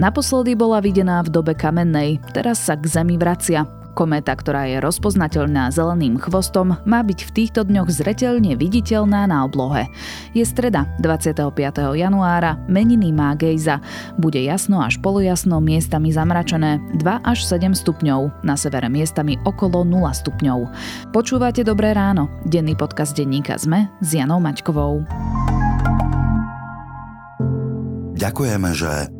Naposledy bola videná v dobe kamennej, teraz sa k Zemi vracia. Kométa, ktorá je rozpoznateľná zeleným chvostom, má byť v týchto dňoch zreteľne viditeľná na oblohe. Je streda 25. januára, meniny má Gejza. Bude jasno až polojasno, miestami zamračené 2 až 7 stupňov, na severe miestami okolo 0 stupňov. Počúvate Dobré ráno, denný podcast denníka ZME s Janou Maťkovou. Ďakujeme, že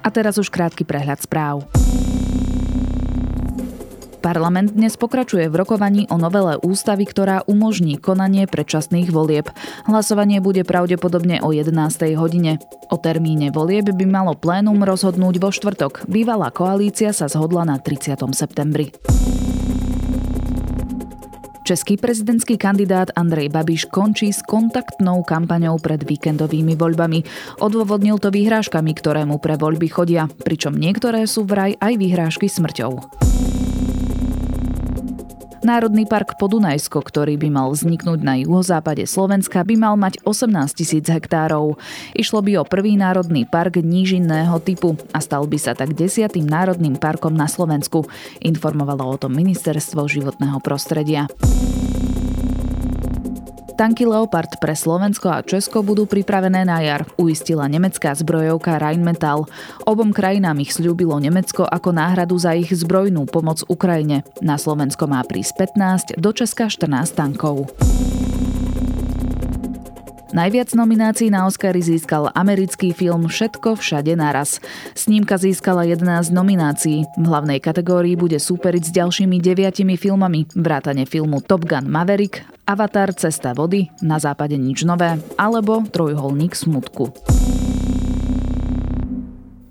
A teraz už krátky prehľad správ. Parlament dnes pokračuje v rokovaní o novele ústavy, ktorá umožní konanie predčasných volieb. Hlasovanie bude pravdepodobne o 11. hodine. O termíne volieb by malo plénum rozhodnúť vo štvrtok. Bývalá koalícia sa zhodla na 30. septembri. Český prezidentský kandidát Andrej Babiš končí s kontaktnou kampaňou pred víkendovými voľbami. Odôvodnil to výhrážkami, ktoré mu pre voľby chodia, pričom niektoré sú vraj aj výhrážky smrťou. Národný park Podunajsko, ktorý by mal vzniknúť na juhozápade Slovenska, by mal mať 18 tisíc hektárov. Išlo by o prvý národný park nížinného typu a stal by sa tak desiatým národným parkom na Slovensku, informovalo o tom Ministerstvo životného prostredia. Tanky Leopard pre Slovensko a Česko budú pripravené na jar, uistila nemecká zbrojovka Rheinmetall. Obom krajinám ich slúbilo Nemecko ako náhradu za ich zbrojnú pomoc Ukrajine. Na Slovensko má prísť 15, do Česka 14 tankov. Najviac nominácií na Oscary získal americký film Všetko všade naraz. Snímka získala 11 nominácií. V hlavnej kategórii bude súperiť s ďalšími deviatimi filmami, vrátane filmu Top Gun Maverick, Avatar Cesta vody, Na západe nič nové, alebo Trojuholník smutku.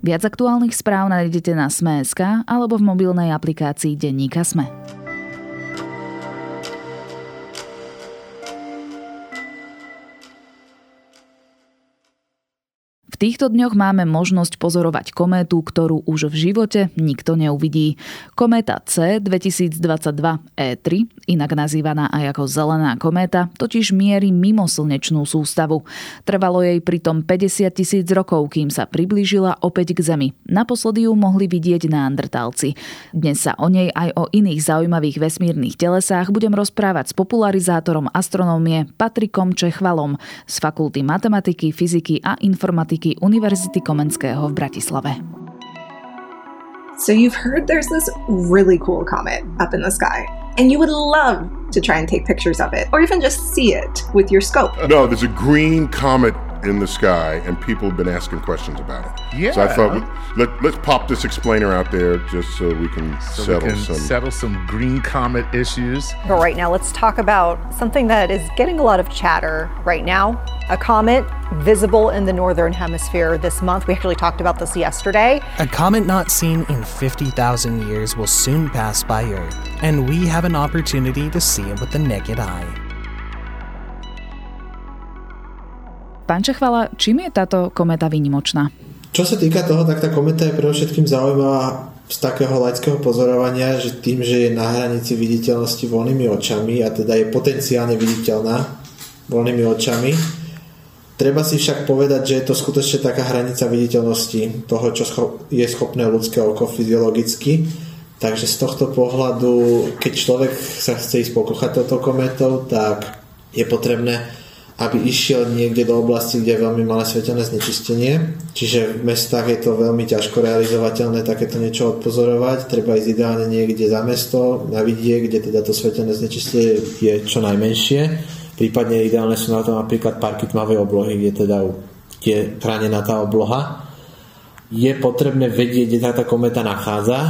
Viac aktuálnych správ nájdete na Sme.sk alebo v mobilnej aplikácii Denníka Sme. Týchto dňoch máme možnosť pozorovať kométu, ktorú už v živote nikto neuvidí. Kométa C 2022 E3, inak nazývaná aj ako zelená kométa, totiž mierí mimo slnečnú sústavu. Trvalo jej pritom 50 tisíc rokov, kým sa priblížila opäť k Zemi. Naposledy ju mohli vidieť neandertálci. Dnes sa o nej aj o iných zaujímavých vesmírnych telesách budem rozprávať s popularizátorom astronómie Patrikom Čechvalom z Fakulty matematiky, fyziky a informatiky Univerzity Komenského v Bratislave. So you've heard there's this really cool comet up in the sky, and you would love to try and take pictures of it, or even just see it with your scope. No, there's a green comet in the sky, and people have been asking questions about it. Yeah. So I thought let, let's pop this explainer out there just so we can so settle we can some settle some green comet issues. But right now, let's talk about something that is getting a lot of chatter right now. A comet visible in the northern hemisphere this month. We actually talked about this yesterday. A comet not seen in 50,000 years will soon pass by Earth, and we have an opportunity to see it with the naked eye. Pán Čechvala, čím je táto kometa výnimočná? Čo sa týka toho, tak tá kometa je predovšetkým zaujímavá z takého laického pozorovania, že tým, že je na hranici viditeľnosti voľnými očami a teda je potenciálne viditeľná voľnými očami, treba si však povedať, že je to skutočne taká hranica viditeľnosti toho, čo je schopné ľudské oko fyziologicky. Takže z tohto pohľadu, keď človek sa chce ísť pokochať touto kometou, tak je potrebné aby išiel niekde do oblasti, kde je veľmi malé svetelné znečistenie. Čiže v mestách je to veľmi ťažko realizovateľné takéto niečo odpozorovať. Treba ísť ideálne niekde za mesto, na vidie, kde teda to svetelné znečistenie je čo najmenšie. Prípadne ideálne sú na to napríklad parky tmavej oblohy, kde teda je chránená tá obloha. Je potrebné vedieť, kde tá kometa nachádza,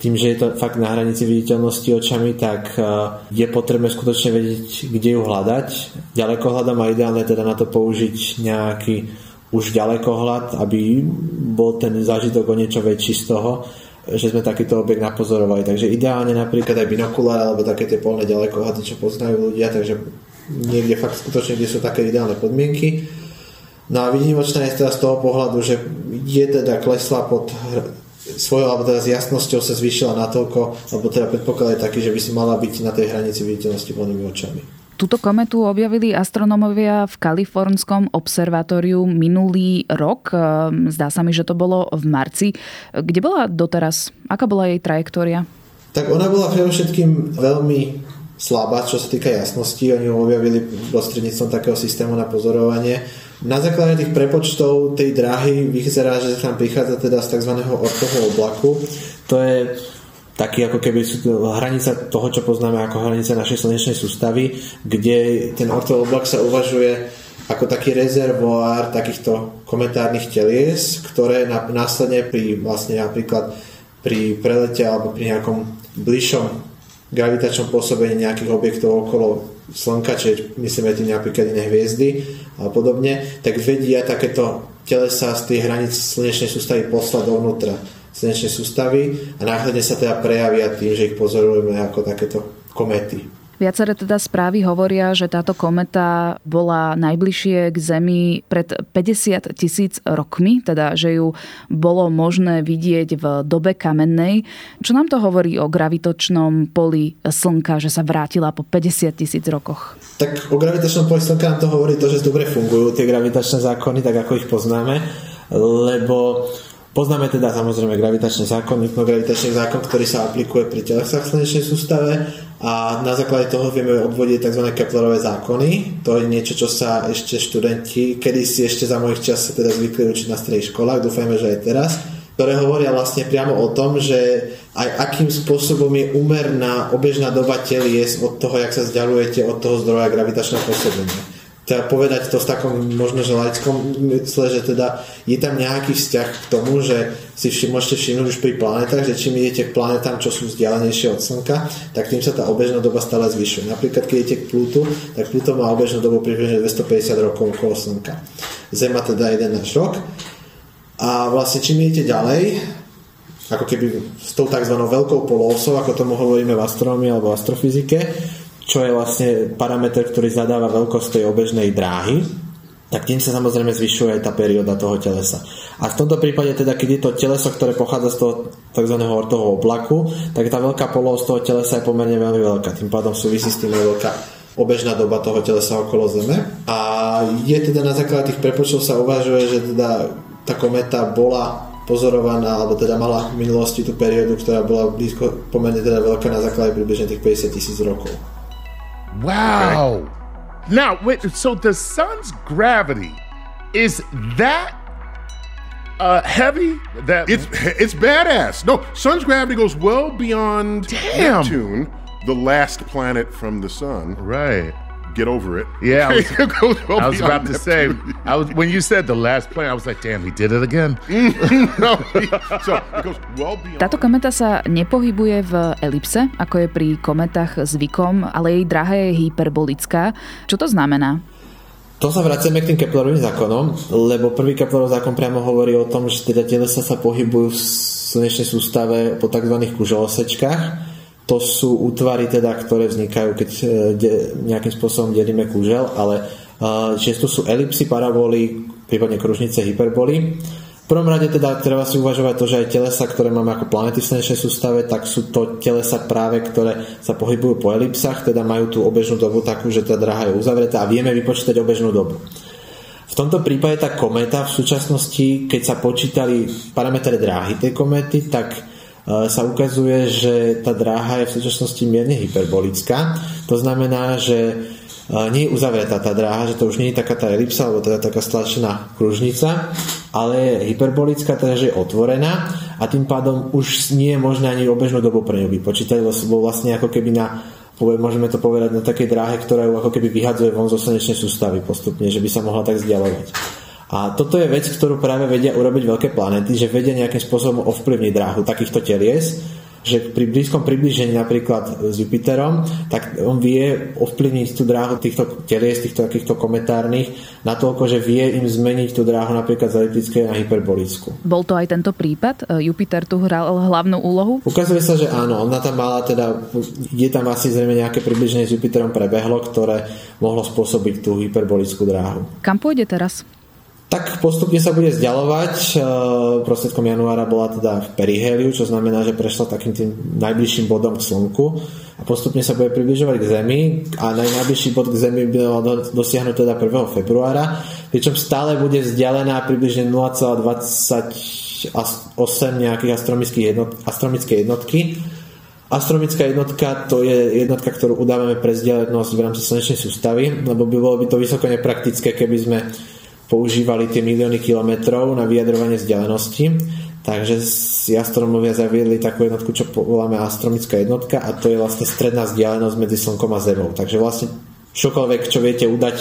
tým, že je to fakt na hranici viditeľnosti očami, tak e, je potrebné skutočne vedieť, kde ju hľadať. Ďaleko hľadám a ideálne teda na to použiť nejaký už ďalekohľad, aby bol ten zážitok o niečo väčší z toho, že sme takýto objekt napozorovali. Takže ideálne napríklad aj binokulár alebo také tie polné ďalekohľady, čo poznajú ľudia, takže niekde fakt skutočne, kde sú také ideálne podmienky. No a výnimočná je teda z toho pohľadu, že je teda klesla pod svojou, alebo teda s jasnosťou sa zvýšila natoľko, alebo teda predpoklad je taký, že by si mala byť na tej hranici viditeľnosti voľnými očami. Túto kometu objavili astronomovia v kalifornskom observatóriu minulý rok. Ehm, zdá sa mi, že to bolo v marci. Kde bola doteraz? Aká bola jej trajektória? Tak ona bola všetkým veľmi slabá, čo sa týka jasnosti. Oni ju objavili prostredníctvom takého systému na pozorovanie. Na základe tých prepočtov tej dráhy vyzerá, že tam prichádza teda z tzv. ortového oblaku. To je taký ako keby hranica toho, čo poznáme ako hranica našej slnečnej sústavy, kde ten ortov oblak sa uvažuje ako taký rezervoár takýchto komentárnych telies, ktoré následne pri vlastne napríklad pri prelete alebo pri nejakom bližšom gravitačnom pôsobení nejakých objektov okolo Slnka, čiže myslíme tým napríklad iné hviezdy a podobne, tak vedia takéto telesa z tých hraníc slnečnej sústavy poslať dovnútra slnečnej sústavy a následne sa teda prejavia tým, že ich pozorujeme ako takéto komety. Viaceré teda správy hovoria, že táto kometa bola najbližšie k Zemi pred 50 tisíc rokmi, teda že ju bolo možné vidieť v dobe kamennej. Čo nám to hovorí o gravitačnom poli Slnka, že sa vrátila po 50 tisíc rokoch? Tak o gravitačnom poli Slnka nám to hovorí to, že dobre fungujú tie gravitačné zákony, tak ako ich poznáme, lebo Poznáme teda samozrejme gravitačný zákon, gravitačný zákon, ktorý sa aplikuje pri telesách slnečnej sústave a na základe toho vieme odvodiť tzv. Keplerové zákony. To je niečo, čo sa ešte študenti, kedy si ešte za mojich čas teda zvykli učiť na stredných školách, dúfajme, že aj teraz, ktoré hovoria vlastne priamo o tom, že aj akým spôsobom je úmerná obežná doba telies od toho, jak sa vzdialujete od toho zdroja gravitačného pôsobenia teda povedať to v takom možno, že laickom mysle, že teda je tam nejaký vzťah k tomu, že si všim, môžete všimnúť už pri planetách, že čím idete k planetám, čo sú vzdialenejšie od Slnka, tak tým sa tá obežná doba stále zvyšuje. Napríklad, keď idete k Plutu, tak Pluto má obežnú dobu približne 250 rokov okolo Slnka. Zem má teda jeden náš rok. A vlastne čím idete ďalej, ako keby s tou tzv. veľkou polosou, ako tomu hovoríme v astronomii alebo astrofyzike, čo je vlastne parameter, ktorý zadáva veľkosť tej obežnej dráhy, tak tým sa samozrejme zvyšuje aj tá perióda toho telesa. A v tomto prípade teda, keď je to teleso, ktoré pochádza z toho tzv. ortového oblaku, tak tá veľká polosť toho telesa je pomerne veľmi veľká. Tým pádom súvisí s tým veľká obežná doba toho telesa okolo Zeme. A je teda na základe tých prepočtov sa uvažuje, že teda tá kometa bola pozorovaná, alebo teda mala v minulosti tú periódu, ktorá bola blízko pomerne teda veľká na základe približne tých 50 tisíc rokov. Wow. Okay. Now, wait, so the sun's gravity is that uh, heavy? That it's it's badass. No, sun's gravity goes well beyond Damn. Neptune, the last planet from the sun. Right get over it. Yeah, I was, I was about to say. I was when you said the last plane, I was like, damn, he did it again. no, so well Táto kometa sa nepohybuje v elipse, ako je pri kometách zvykom, ale jej dráha je hyperbolická. Čo to znamená? To sa vraciame k tým Keplerovým zákonom, lebo prvý Keplerov zákon priamo hovorí o tom, že teda telesa sa pohybujú v slnečnej sústave po tzv. kuželosečkách to sú útvary, teda, ktoré vznikajú, keď e, de, nejakým spôsobom delíme kúžel, ale uh, to sú elipsy, paraboly, prípadne kružnice, hyperboly. V prvom rade teda treba si uvažovať to, že aj telesa, ktoré máme ako planety v slnečnej sústave, tak sú to telesa práve, ktoré sa pohybujú po elipsách, teda majú tú obežnú dobu takú, že tá dráha je uzavretá a vieme vypočítať obežnú dobu. V tomto prípade tá kométa v súčasnosti, keď sa počítali parametre dráhy tej kométy, tak sa ukazuje, že tá dráha je v súčasnosti mierne hyperbolická. To znamená, že nie je uzavretá tá dráha, že to už nie je taká tá elipsa, alebo teda taká stlačená kružnica, ale je hyperbolická, teda že je otvorená a tým pádom už nie je možné ani obežnú dobu pre ňu vypočítať, lebo vlastne ako keby na môžeme to povedať na takej dráhe, ktorá ju ako keby vyhadzuje von zo slnečnej sústavy postupne, že by sa mohla tak vzdialovať. A toto je vec, ktorú práve vedia urobiť veľké planety, že vedia nejakým spôsobom ovplyvniť dráhu takýchto telies že pri blízkom približení napríklad s Jupiterom, tak on vie ovplyvniť tú dráhu týchto telies, týchto takýchto kometárnych, natoľko, že vie im zmeniť tú dráhu napríklad z eliptickej na hyperbolickú. Bol to aj tento prípad? E, Jupiter tu hral hlavnú úlohu? Ukazuje sa, že áno. Ona tam mala teda, je tam asi zrejme nejaké približenie s Jupiterom prebehlo, ktoré mohlo spôsobiť tú hyperbolickú dráhu. Kam pôjde teraz? Tak postupne sa bude vzdialovať. E, Prostredkom januára bola teda v periheliu, čo znamená, že prešla takým tým najbližším bodom k Slnku a postupne sa bude približovať k Zemi a najbližší bod k Zemi by mal dosiahnuť teda 1. februára, pričom stále bude vzdialená približne 0,28 nejakých astronomických jednot, astronomické jednotky. Astronomická jednotka to je jednotka, ktorú udávame pre vzdialenosť v rámci slnečnej sústavy, lebo by bolo by to vysoko nepraktické, keby sme používali tie milióny kilometrov na vyjadrovanie vzdialenosti. Takže si astronomovia zaviedli takú jednotku, čo voláme astronomická jednotka a to je vlastne stredná vzdialenosť medzi Slnkom a Zemou. Takže vlastne čokoľvek, čo viete udať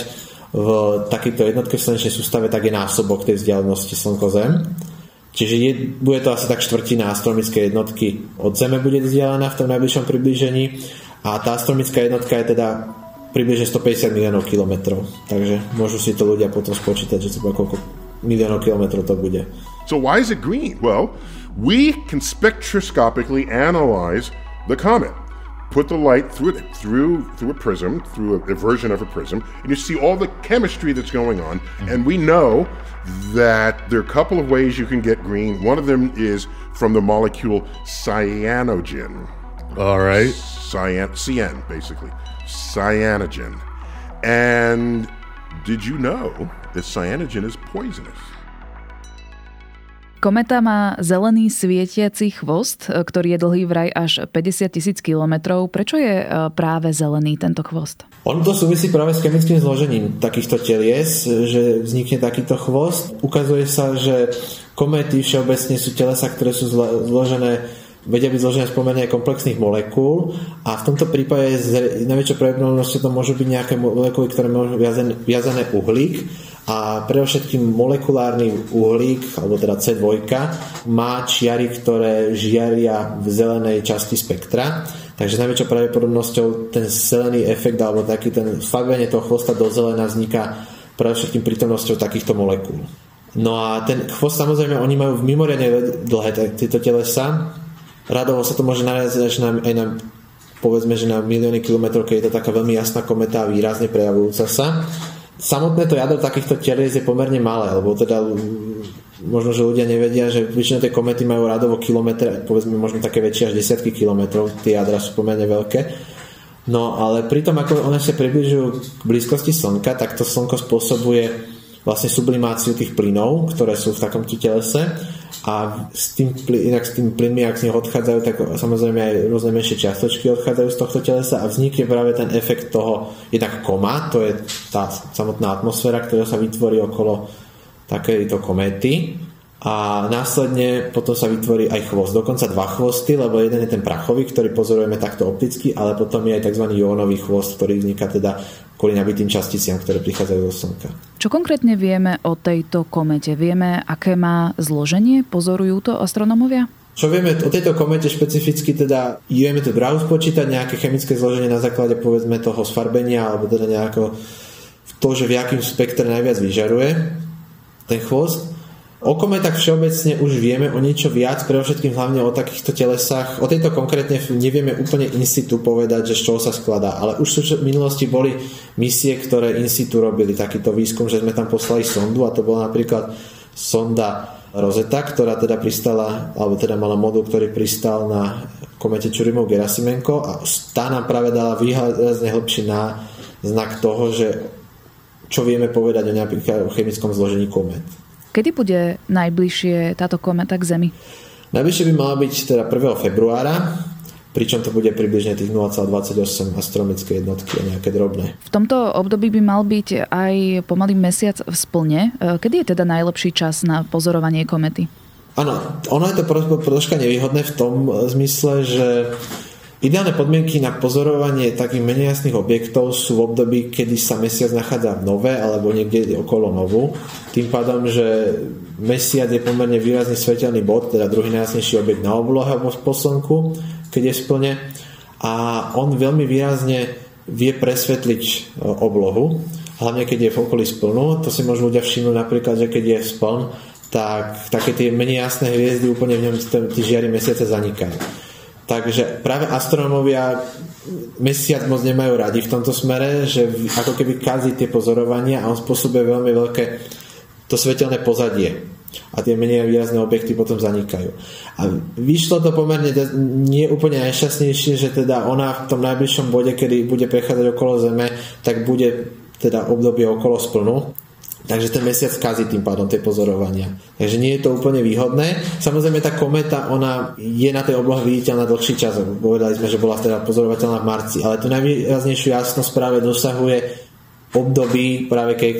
v takejto jednotke v slnečnej sústave, tak je násobok tej vzdialenosti Slnko-Zem. Čiže je, bude to asi tak štvrtina astronomickej jednotky od Zeme bude vzdialená v tom najbližšom približení a tá astronomická jednotka je teda približne 150 miliónov kilometrov. Takže môžu si to ľudia potom spočítať, že to koľko miliónov kilometrov to bude. So why is it green? Well, we can spectroscopically analyze the comet. Put the light through it, through through a prism, through a, a version of a prism, and you see all the chemistry that's going on. Mm-hmm. And we know that there are a couple of ways you can get green. One of them is from the molecule cyanogen. All right. Cyan, CN, basically. Cyanogen. And did you know that cyanogen is poisonous? Kometa má zelený svietiaci chvost, ktorý je dlhý vraj až 50 tisíc kilometrov. Prečo je e, práve zelený tento chvost? On to súvisí práve s chemickým zložením takýchto telies, že vznikne takýto chvost. Ukazuje sa, že kométy všeobecne sú telesa, ktoré sú zložené vedia byť zložené z pomerne komplexných molekúl a v tomto prípade z najväčšou pravdepodobnosťou to môžu byť nejaké molekuly, ktoré môžu viazané, viazané uhlík a predovšetkým molekulárny uhlík, alebo teda C2, má čiary, ktoré žiaria v zelenej časti spektra. Takže s najväčšou pravdepodobnosťou ten zelený efekt alebo taký ten farbenie toho chvosta do zelena vzniká predovšetkým prítomnosťou takýchto molekúl. No a ten chvost samozrejme, oni majú mimoriadne dlhé tieto telesa, radovo sa to môže naviazať až na, aj na povedzme, že na milióny kilometrov, keď je to taká veľmi jasná kometa výrazne prejavujúca sa. Samotné to jadro takýchto telies je pomerne malé, lebo teda možno, že ľudia nevedia, že väčšinou tie komety majú radovo kilometre, povedzme možno také väčšie až desiatky kilometrov, tie jadra sú pomerne veľké. No ale pritom, ako one sa približujú k blízkosti Slnka, tak to Slnko spôsobuje vlastne sublimáciu tých plynov, ktoré sú v takomto telese a s tým, inak s tým plynmi, ak z nich odchádzajú, tak samozrejme aj rôzne menšie čiastočky odchádzajú z tohto telesa a vznikne práve ten efekt toho, jednak koma, to je tá samotná atmosféra, ktorá sa vytvorí okolo takejto kométy a následne potom sa vytvorí aj chvost. Dokonca dva chvosty, lebo jeden je ten prachový, ktorý pozorujeme takto opticky, ale potom je aj tzv. jónový chvost, ktorý vzniká teda kvôli nabitým časticiam, ktoré prichádzajú do Slnka. Čo konkrétne vieme o tejto komete? Vieme, aké má zloženie? Pozorujú to astronomovia? Čo vieme o tejto komete špecificky, teda vieme to dráhu spočítať, nejaké chemické zloženie na základe povedzme toho sfarbenia, alebo teda nejako to, že v akým spektre najviac vyžaruje ten chvost. O kometách všeobecne už vieme o niečo viac, pre všetkým hlavne o takýchto telesách. O tejto konkrétne nevieme úplne in situ povedať, že z čoho sa skladá, ale už v minulosti boli misie, ktoré in situ robili takýto výskum, že sme tam poslali sondu a to bola napríklad sonda Rosetta, ktorá teda pristala, alebo teda mala modul, ktorý pristal na komete Čurimov Gerasimenko a tá nám práve dala výrazne hĺbší znak toho, že čo vieme povedať o nejakom chemickom zložení komet. Kedy bude najbližšie táto kometa k Zemi? Najbližšie by mala byť teda 1. februára, pričom to bude približne tých 0,28 astronomické jednotky a nejaké drobné. V tomto období by mal byť aj pomaly mesiac v splne. E, kedy je teda najlepší čas na pozorovanie komety? Áno, ono je to troška nevýhodné v tom zmysle, že Ideálne podmienky na pozorovanie takých menej jasných objektov sú v období, kedy sa mesiac nachádza v nove alebo niekde okolo novu. Tým pádom, že mesiac je pomerne výrazný svetelný bod, teda druhý najjasnejší objekt na oblohe po slnku, keď je splne. A on veľmi výrazne vie presvetliť e, oblohu, hlavne keď je v okolí splnu. To si môžu ľudia všimnúť napríklad, že keď je spln, tak také tie menej jasné hviezdy úplne v ňom tie žiary mesiaca zanikajú. Takže práve astronómovia mesiac moc nemajú radi v tomto smere, že ako keby kazí tie pozorovania a on spôsobuje veľmi veľké to svetelné pozadie a tie menej výrazné objekty potom zanikajú. A vyšlo to pomerne nie úplne najšťastnejšie, že teda ona v tom najbližšom bode, kedy bude prechádzať okolo Zeme, tak bude teda obdobie okolo splnu Takže ten mesiac kazí tým pádom tie pozorovania. Takže nie je to úplne výhodné. Samozrejme tá kometa, ona je na tej oblohe viditeľná dlhší čas. Povedali sme, že bola teda pozorovateľná v marci, ale tú najvýraznejšiu jasnosť práve dosahuje období práve keď,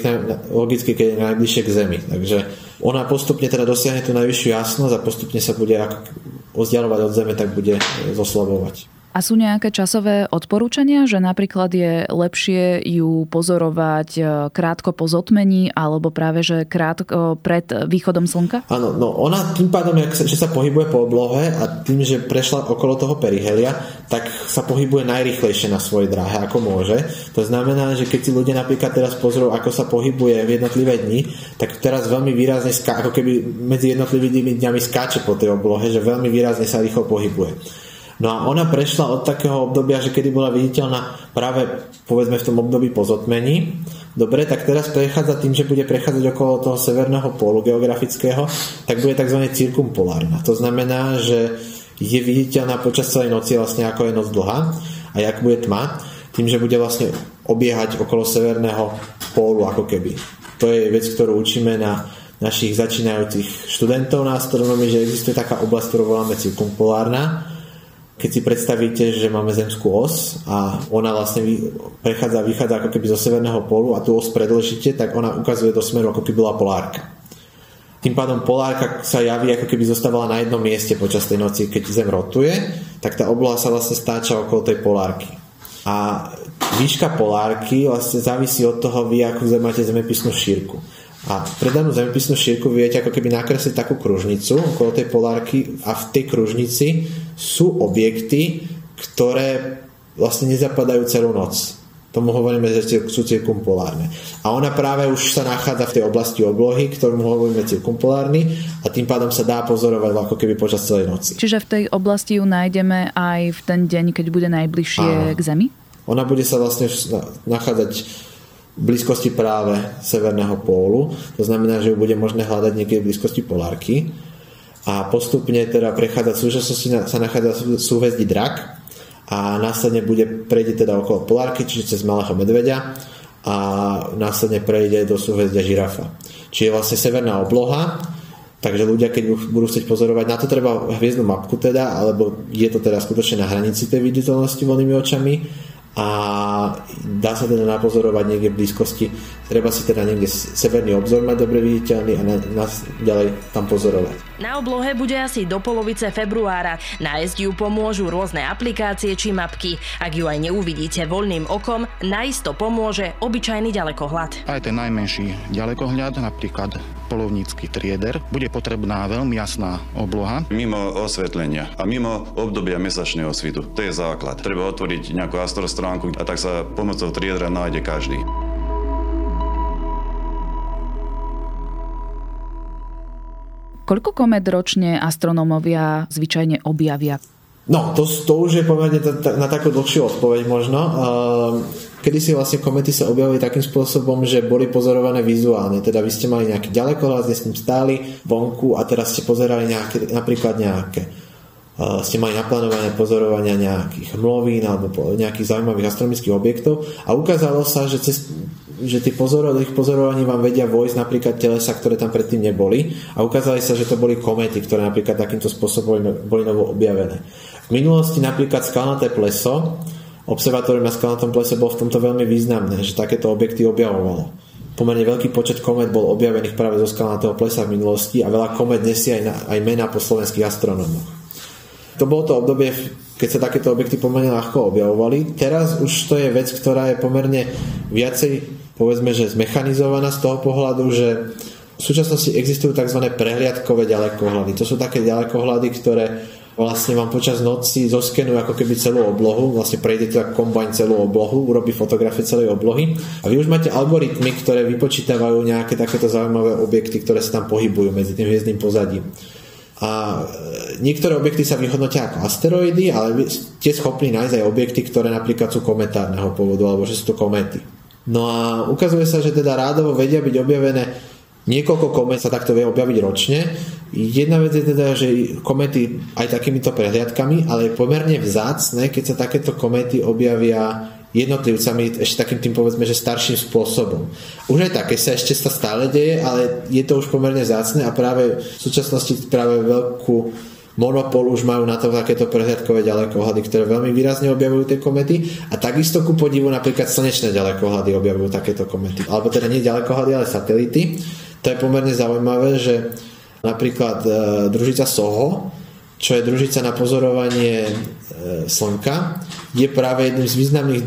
logicky, keď je najbližšie k Zemi. Takže ona postupne teda dosiahne tú najvyššiu jasnosť a postupne sa bude ako vzdialovať od Zeme, tak bude zoslabovať. A sú nejaké časové odporúčania, že napríklad je lepšie ju pozorovať e, krátko po zotmení alebo práve že krátko pred východom slnka? Áno, no ona tým pádom, že sa pohybuje po oblohe a tým, že prešla okolo toho perihelia, tak sa pohybuje najrychlejšie na svojej dráhe, ako môže. To znamená, že keď si ľudia napríklad teraz pozrú, ako sa pohybuje v jednotlivé dni, tak teraz veľmi výrazne, ako keby medzi jednotlivými dňami skáče po tej oblohe, že veľmi výrazne sa rýchlo pohybuje. No a ona prešla od takého obdobia, že kedy bola viditeľná práve povedzme v tom období po zotmení. Dobre, tak teraz prechádza tým, že bude prechádzať okolo toho severného pólu geografického, tak bude tzv. cirkumpolárna. To znamená, že je viditeľná počas celej noci vlastne ako je noc dlhá a jak bude tma, tým, že bude vlastne obiehať okolo severného pólu ako keby. To je vec, ktorú učíme na našich začínajúcich študentov na astronomii, že existuje taká oblasť, ktorú voláme cirkumpolárna keď si predstavíte, že máme zemskú os a ona vlastne prechádza, vychádza ako keby zo severného polu a tú os predlžíte, tak ona ukazuje do smeru, ako keby bola polárka. Tým pádom polárka sa javí, ako keby zostávala na jednom mieste počas tej noci. Keď Zem rotuje, tak tá obloha sa vlastne stáča okolo tej polárky. A výška polárky vlastne závisí od toho, vy ako máte zemepisnú šírku. A pre danú zemepisnú šírku viete ako keby nakresliť takú kružnicu okolo tej polárky a v tej kružnici sú objekty, ktoré vlastne nezapadajú celú noc. Tomu hovoríme, že sú cirkumpolárne. A ona práve už sa nachádza v tej oblasti oblohy, ktorú hovoríme cirkumpolárny a tým pádom sa dá pozorovať ako keby počas celej noci. Čiže v tej oblasti ju nájdeme aj v ten deň, keď bude najbližšie Áno. k Zemi? Ona bude sa vlastne nachádzať blízkosti práve severného pólu. To znamená, že ju bude možné hľadať niekde v blízkosti polárky. A postupne teda prechádza v súčasnosti sa nachádza súhvezdí drak a následne bude, prejde teda okolo polárky, čiže cez malého medveďa a následne prejde do súhvezdia žirafa. Čiže vlastne severná obloha, takže ľudia, keď budú chcieť pozorovať, na to treba hviezdnu mapku teda, alebo je to teda skutočne na hranici tej viditeľnosti voľnými očami a dá sa teda napozorovať niekde v blízkosti. Treba si teda niekde severný obzor mať dobre viditeľný a nás ďalej tam pozorovať. Na oblohe bude asi do polovice februára. Nájsť ju pomôžu rôzne aplikácie či mapky. Ak ju aj neuvidíte voľným okom, najisto pomôže obyčajný ďalekohľad. Aj ten najmenší ďalekohľad, napríklad polovnícky trieder, bude potrebná veľmi jasná obloha. Mimo osvetlenia a mimo obdobia mesačného svitu. To je základ. Treba otvoriť nejakú astrostránku a tak sa pomocou triedra nájde každý. Koľko komet ročne astronómovia zvyčajne objavia? No, to, to už je pomerne na takú dlhšiu odpoveď možno. Kedy si vlastne komety sa objavili takým spôsobom, že boli pozorované vizuálne. Teda vy ste mali nejaký ďalekohľad, ste s ním stáli vonku a teraz ste pozerali nejaké, napríklad nejaké ste mali naplánované pozorovania nejakých mlovín alebo nejakých zaujímavých astronomických objektov a ukázalo sa, že cez, že tie ich pozorovaní vám vedia vojsť napríklad telesa, ktoré tam predtým neboli a ukázali sa, že to boli komety, ktoré napríklad takýmto spôsobom boli novo objavené. V minulosti napríklad skalnaté pleso, observatórium na skalnatom plese bolo v tomto veľmi významné, že takéto objekty objavovalo. Pomerne veľký počet komet bol objavených práve zo skalnatého plesa v minulosti a veľa komet nesie aj, na, aj mená po slovenských astronómoch. To bolo to obdobie, keď sa takéto objekty pomerne ľahko objavovali. Teraz už to je vec, ktorá je pomerne viacej, povedzme, že zmechanizovaná z toho pohľadu, že v súčasnosti existujú tzv. prehliadkové ďalekohľady. To sú také ďalekohľady, ktoré vlastne vám počas noci zoskenujú ako keby celú oblohu, vlastne prejdete ako kombajn celú oblohu, urobí fotografie celej oblohy a vy už máte algoritmy, ktoré vypočítavajú nejaké takéto zaujímavé objekty, ktoré sa tam pohybujú medzi tým hviezdnym pozadím. A e, niektoré objekty sa vyhodnotia ako asteroidy, ale ste schopní nájsť aj objekty, ktoré napríklad sú kometárneho pôvodu, alebo že sú to komety. No a ukazuje sa, že teda rádovo vedia byť objavené Niekoľko komet sa takto vie objaviť ročne. Jedna vec je teda, že komety aj takýmito prehliadkami, ale je pomerne vzácne, keď sa takéto komety objavia jednotlivcami ešte takým tým povedzme, že starším spôsobom. Už aj také sa ešte sa stále deje, ale je to už pomerne zácne a práve v súčasnosti práve veľkú monopol už majú na to takéto prehliadkové ďalekohľady, ktoré veľmi výrazne objavujú tie komety a takisto ku podivu napríklad slnečné ďalekohľady objavujú takéto komety. Alebo teda nie ďalekohľady, ale satelity to je pomerne zaujímavé, že napríklad e, družica SOHO, čo je družica na pozorovanie e, Slnka, je práve jedným z významných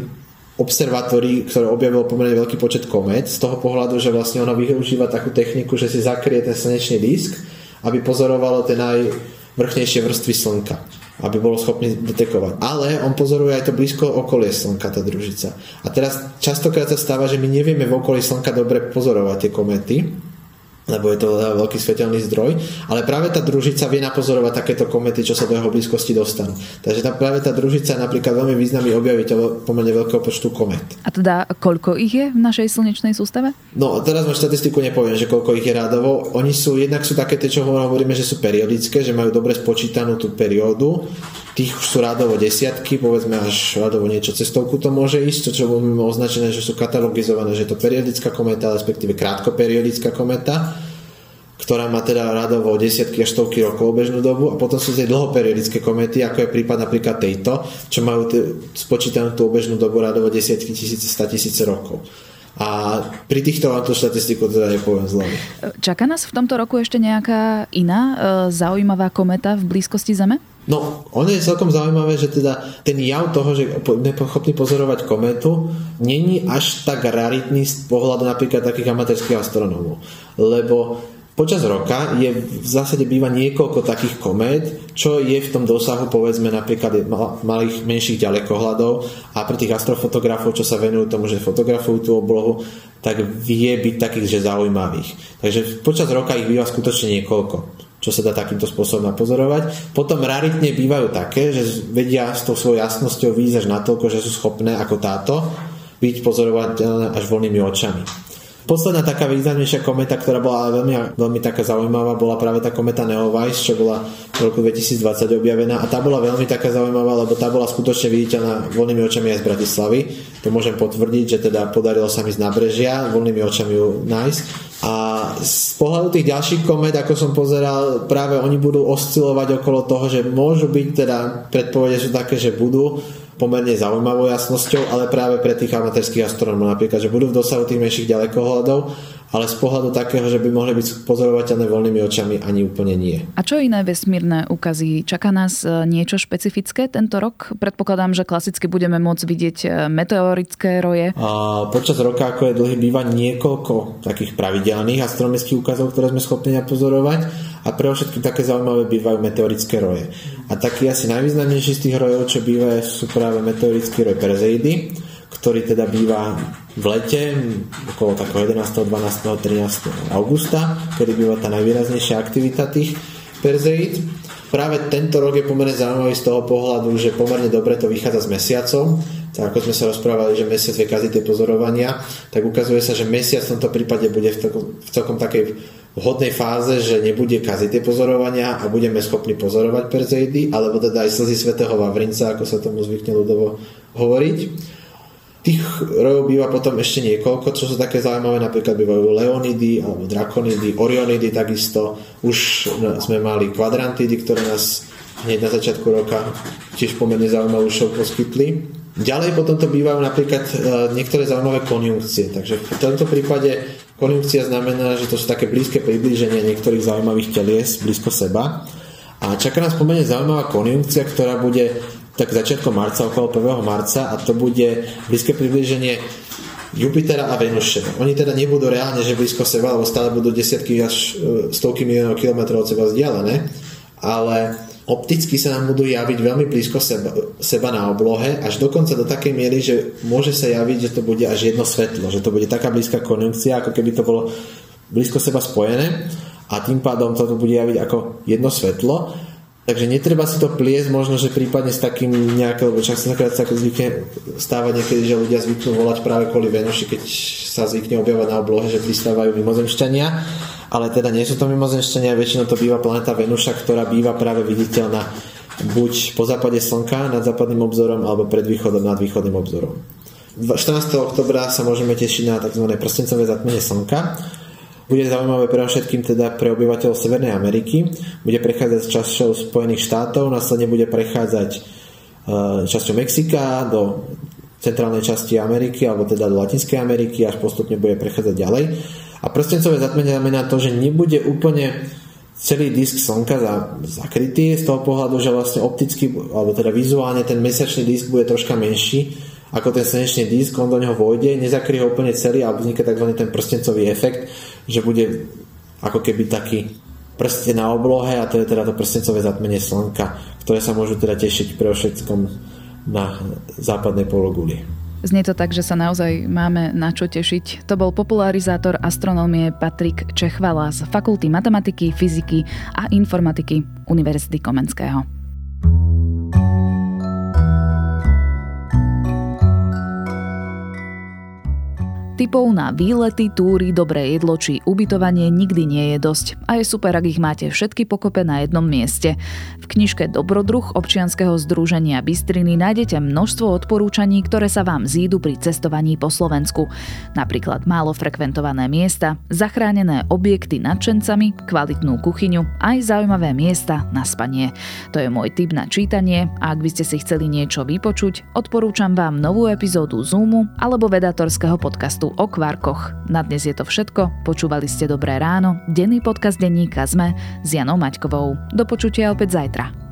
observatórií, ktoré objavilo pomerne veľký počet komét, z toho pohľadu, že vlastne ono využíva takú techniku, že si zakrie ten slnečný disk, aby pozorovalo tie najvrchnejšie vrstvy Slnka aby bolo schopný detekovať. Ale on pozoruje aj to blízko okolie Slnka, tá družica. A teraz častokrát sa stáva, že my nevieme v okolí Slnka dobre pozorovať tie komety, lebo je to veľký svetelný zdroj, ale práve tá družica vie napozorovať takéto komety, čo sa do jeho blízkosti dostanú. Takže tá, práve tá družica je napríklad veľmi významný objaviteľ pomerne veľkého počtu komet. A teda koľko ich je v našej slnečnej sústave? No, teraz vám štatistiku nepoviem, že koľko ich je rádovo. Oni sú, jednak sú také tie, čo hovoríme, že sú periodické, že majú dobre spočítanú tú periódu tých už sú rádovo desiatky, povedzme až rádovo niečo cestovku to môže ísť, to čo budeme označené, že sú katalogizované, že je to periodická kometa, respektíve krátkoperiodická kometa, ktorá má teda rádovo desiatky až stovky rokov bežnú dobu a potom sú tie dlhoperiodické komety, ako je prípad napríklad tejto, čo majú t- spočítanú tú obežnú dobu rádovo desiatky tisíce, sta tisíce rokov. A pri týchto vám tú štatistiku teda nepoviem zle. Čaká nás v tomto roku ešte nejaká iná e, zaujímavá kometa v blízkosti Zeme? No, ono je celkom zaujímavé, že teda ten jav toho, že schopný pozorovať kometu, není až tak raritný z pohľadu napríklad takých amatérských astronómov. Lebo počas roka je v zásade býva niekoľko takých komét, čo je v tom dosahu povedzme napríklad malých menších ďalekohľadov a pre tých astrofotografov, čo sa venujú tomu, že fotografujú tú oblohu, tak vie byť takých, že zaujímavých. Takže počas roka ich býva skutočne niekoľko čo sa dá takýmto spôsobom napozorovať. Potom raritne bývajú také, že vedia s tou svojou jasnosťou výjsť až natoľko, že sú schopné ako táto byť pozorovateľné až voľnými očami. Posledná taká významnejšia kometa, ktorá bola veľmi, veľmi taká zaujímavá, bola práve tá kometa Neowise, čo bola v roku 2020 objavená a tá bola veľmi taká zaujímavá, lebo tá bola skutočne viditeľná voľnými očami aj z Bratislavy. To môžem potvrdiť, že teda podarilo sa mi z nábrežia voľnými očami ju nájsť. A z pohľadu tých ďalších komet, ako som pozeral, práve oni budú oscilovať okolo toho, že môžu byť, teda predpovede sú také, že budú pomerne zaujímavou jasnosťou, ale práve pre tých amatérských astronómov napríklad, že budú v dosahu tých menších ďalekohľadov, ale z pohľadu takého, že by mohli byť pozorovateľné voľnými očami, ani úplne nie. A čo iné vesmírne ukazy? Čaká nás e, niečo špecifické tento rok? Predpokladám, že klasicky budeme môcť vidieť e, meteorické roje. A počas roka, ako je dlhý, býva niekoľko takých pravidelných astronomických ukazov, ktoré sme schopní pozorovať a pre všetky také zaujímavé bývajú meteorické roje. A taký asi najvýznamnejší z tých rojov, čo býva, sú práve meteorický roj Perseidy, ktorý teda býva v lete okolo takého 11., 12., 13. augusta, kedy býva tá najvýraznejšia aktivita tých Perzeid. Práve tento rok je pomerne zaujímavý z toho pohľadu, že pomerne dobre to vychádza s mesiacom. Tak ako sme sa rozprávali, že mesiac vie kaziť tie pozorovania, tak ukazuje sa, že mesiac v tomto prípade bude v, takom, v celkom takej vhodnej fáze, že nebude kaziť tie pozorovania a budeme schopní pozorovať Perzeidy, alebo teda aj slzy svätého Vavrinca, ako sa tomu zvykne ľudovo hovoriť. Tých rojov býva potom ešte niekoľko, čo sú také zaujímavé, napríklad bývajú Leonidy alebo Drakonidy, Orionidy takisto. Už sme mali kvadrantidy, ktoré nás hneď na začiatku roka tiež pomerne zaujímavú show poskytli. Ďalej potom to bývajú napríklad e, niektoré zaujímavé konjunkcie. Takže v tomto prípade konjunkcia znamená, že to sú také blízke priblíženie niektorých zaujímavých telies blízko seba. A čaká nás pomerne zaujímavá konjunkcia, ktorá bude tak začiatkom marca, okolo 1. marca a to bude blízke približenie Jupitera a Venuše. Oni teda nebudú reálne, že blízko seba, lebo stále budú desiatky až e, stovky miliónov kilometrov od seba vzdialené, ale opticky sa nám budú javiť veľmi blízko seba, seba na oblohe, až dokonca do takej miery, že môže sa javiť, že to bude až jedno svetlo, že to bude taká blízka konjunkcia, ako keby to bolo blízko seba spojené a tým pádom to bude javiť ako jedno svetlo. Takže netreba si to pliesť, možno, že prípadne s takým nejakým, lebo čas sa sa zvykne stávať niekedy, že ľudia zvyknú volať práve kvôli Venuši, keď sa zvykne objavovať na oblohe, že pristávajú mimozemšťania ale teda nie sú to mimozemšťania, väčšinou to býva planeta Venuša, ktorá býva práve viditeľná buď po západe Slnka nad západným obzorom alebo pred východom nad východným obzorom. 14. oktobra sa môžeme tešiť na tzv. prstencové zatmenie Slnka. Bude zaujímavé pre všetkým teda pre obyvateľov Severnej Ameriky. Bude prechádzať časťou Spojených štátov, následne bude prechádzať e, časťou Mexika do centrálnej časti Ameriky alebo teda do Latinskej Ameriky až postupne bude prechádzať ďalej. A prstencové zatmenie znamená to, že nebude úplne celý disk Slnka za, zakrytý z toho pohľadu, že vlastne opticky, alebo teda vizuálne ten mesačný disk bude troška menší ako ten slnečný disk, on do neho vojde, nezakryje ho úplne celý a vzniká tzv. ten prstencový efekt, že bude ako keby taký prste na oblohe a to je teda to prstencové zatmenie Slnka, ktoré sa môžu teda tešiť pre všetkom na západnej pologuli. Znie to tak, že sa naozaj máme na čo tešiť. To bol popularizátor astronómie Patrik Čechvala z Fakulty matematiky, fyziky a informatiky Univerzity Komenského. Typov na výlety, túry, dobré jedlo či ubytovanie nikdy nie je dosť a je super, ak ich máte všetky pokope na jednom mieste. V knižke Dobrodruh občianskeho združenia Bystriny nájdete množstvo odporúčaní, ktoré sa vám zídu pri cestovaní po Slovensku. Napríklad málo frekventované miesta, zachránené objekty nadšencami, kvalitnú kuchyňu, aj zaujímavé miesta na spanie. To je môj tip na čítanie a ak by ste si chceli niečo vypočuť, odporúčam vám novú epizódu Zoomu alebo vedatorského podcastu o kvarkoch. Na dnes je to všetko. Počúvali ste Dobré ráno, denný podcast denníka ZME s Janou Maťkovou. Do počutia opäť zajtra.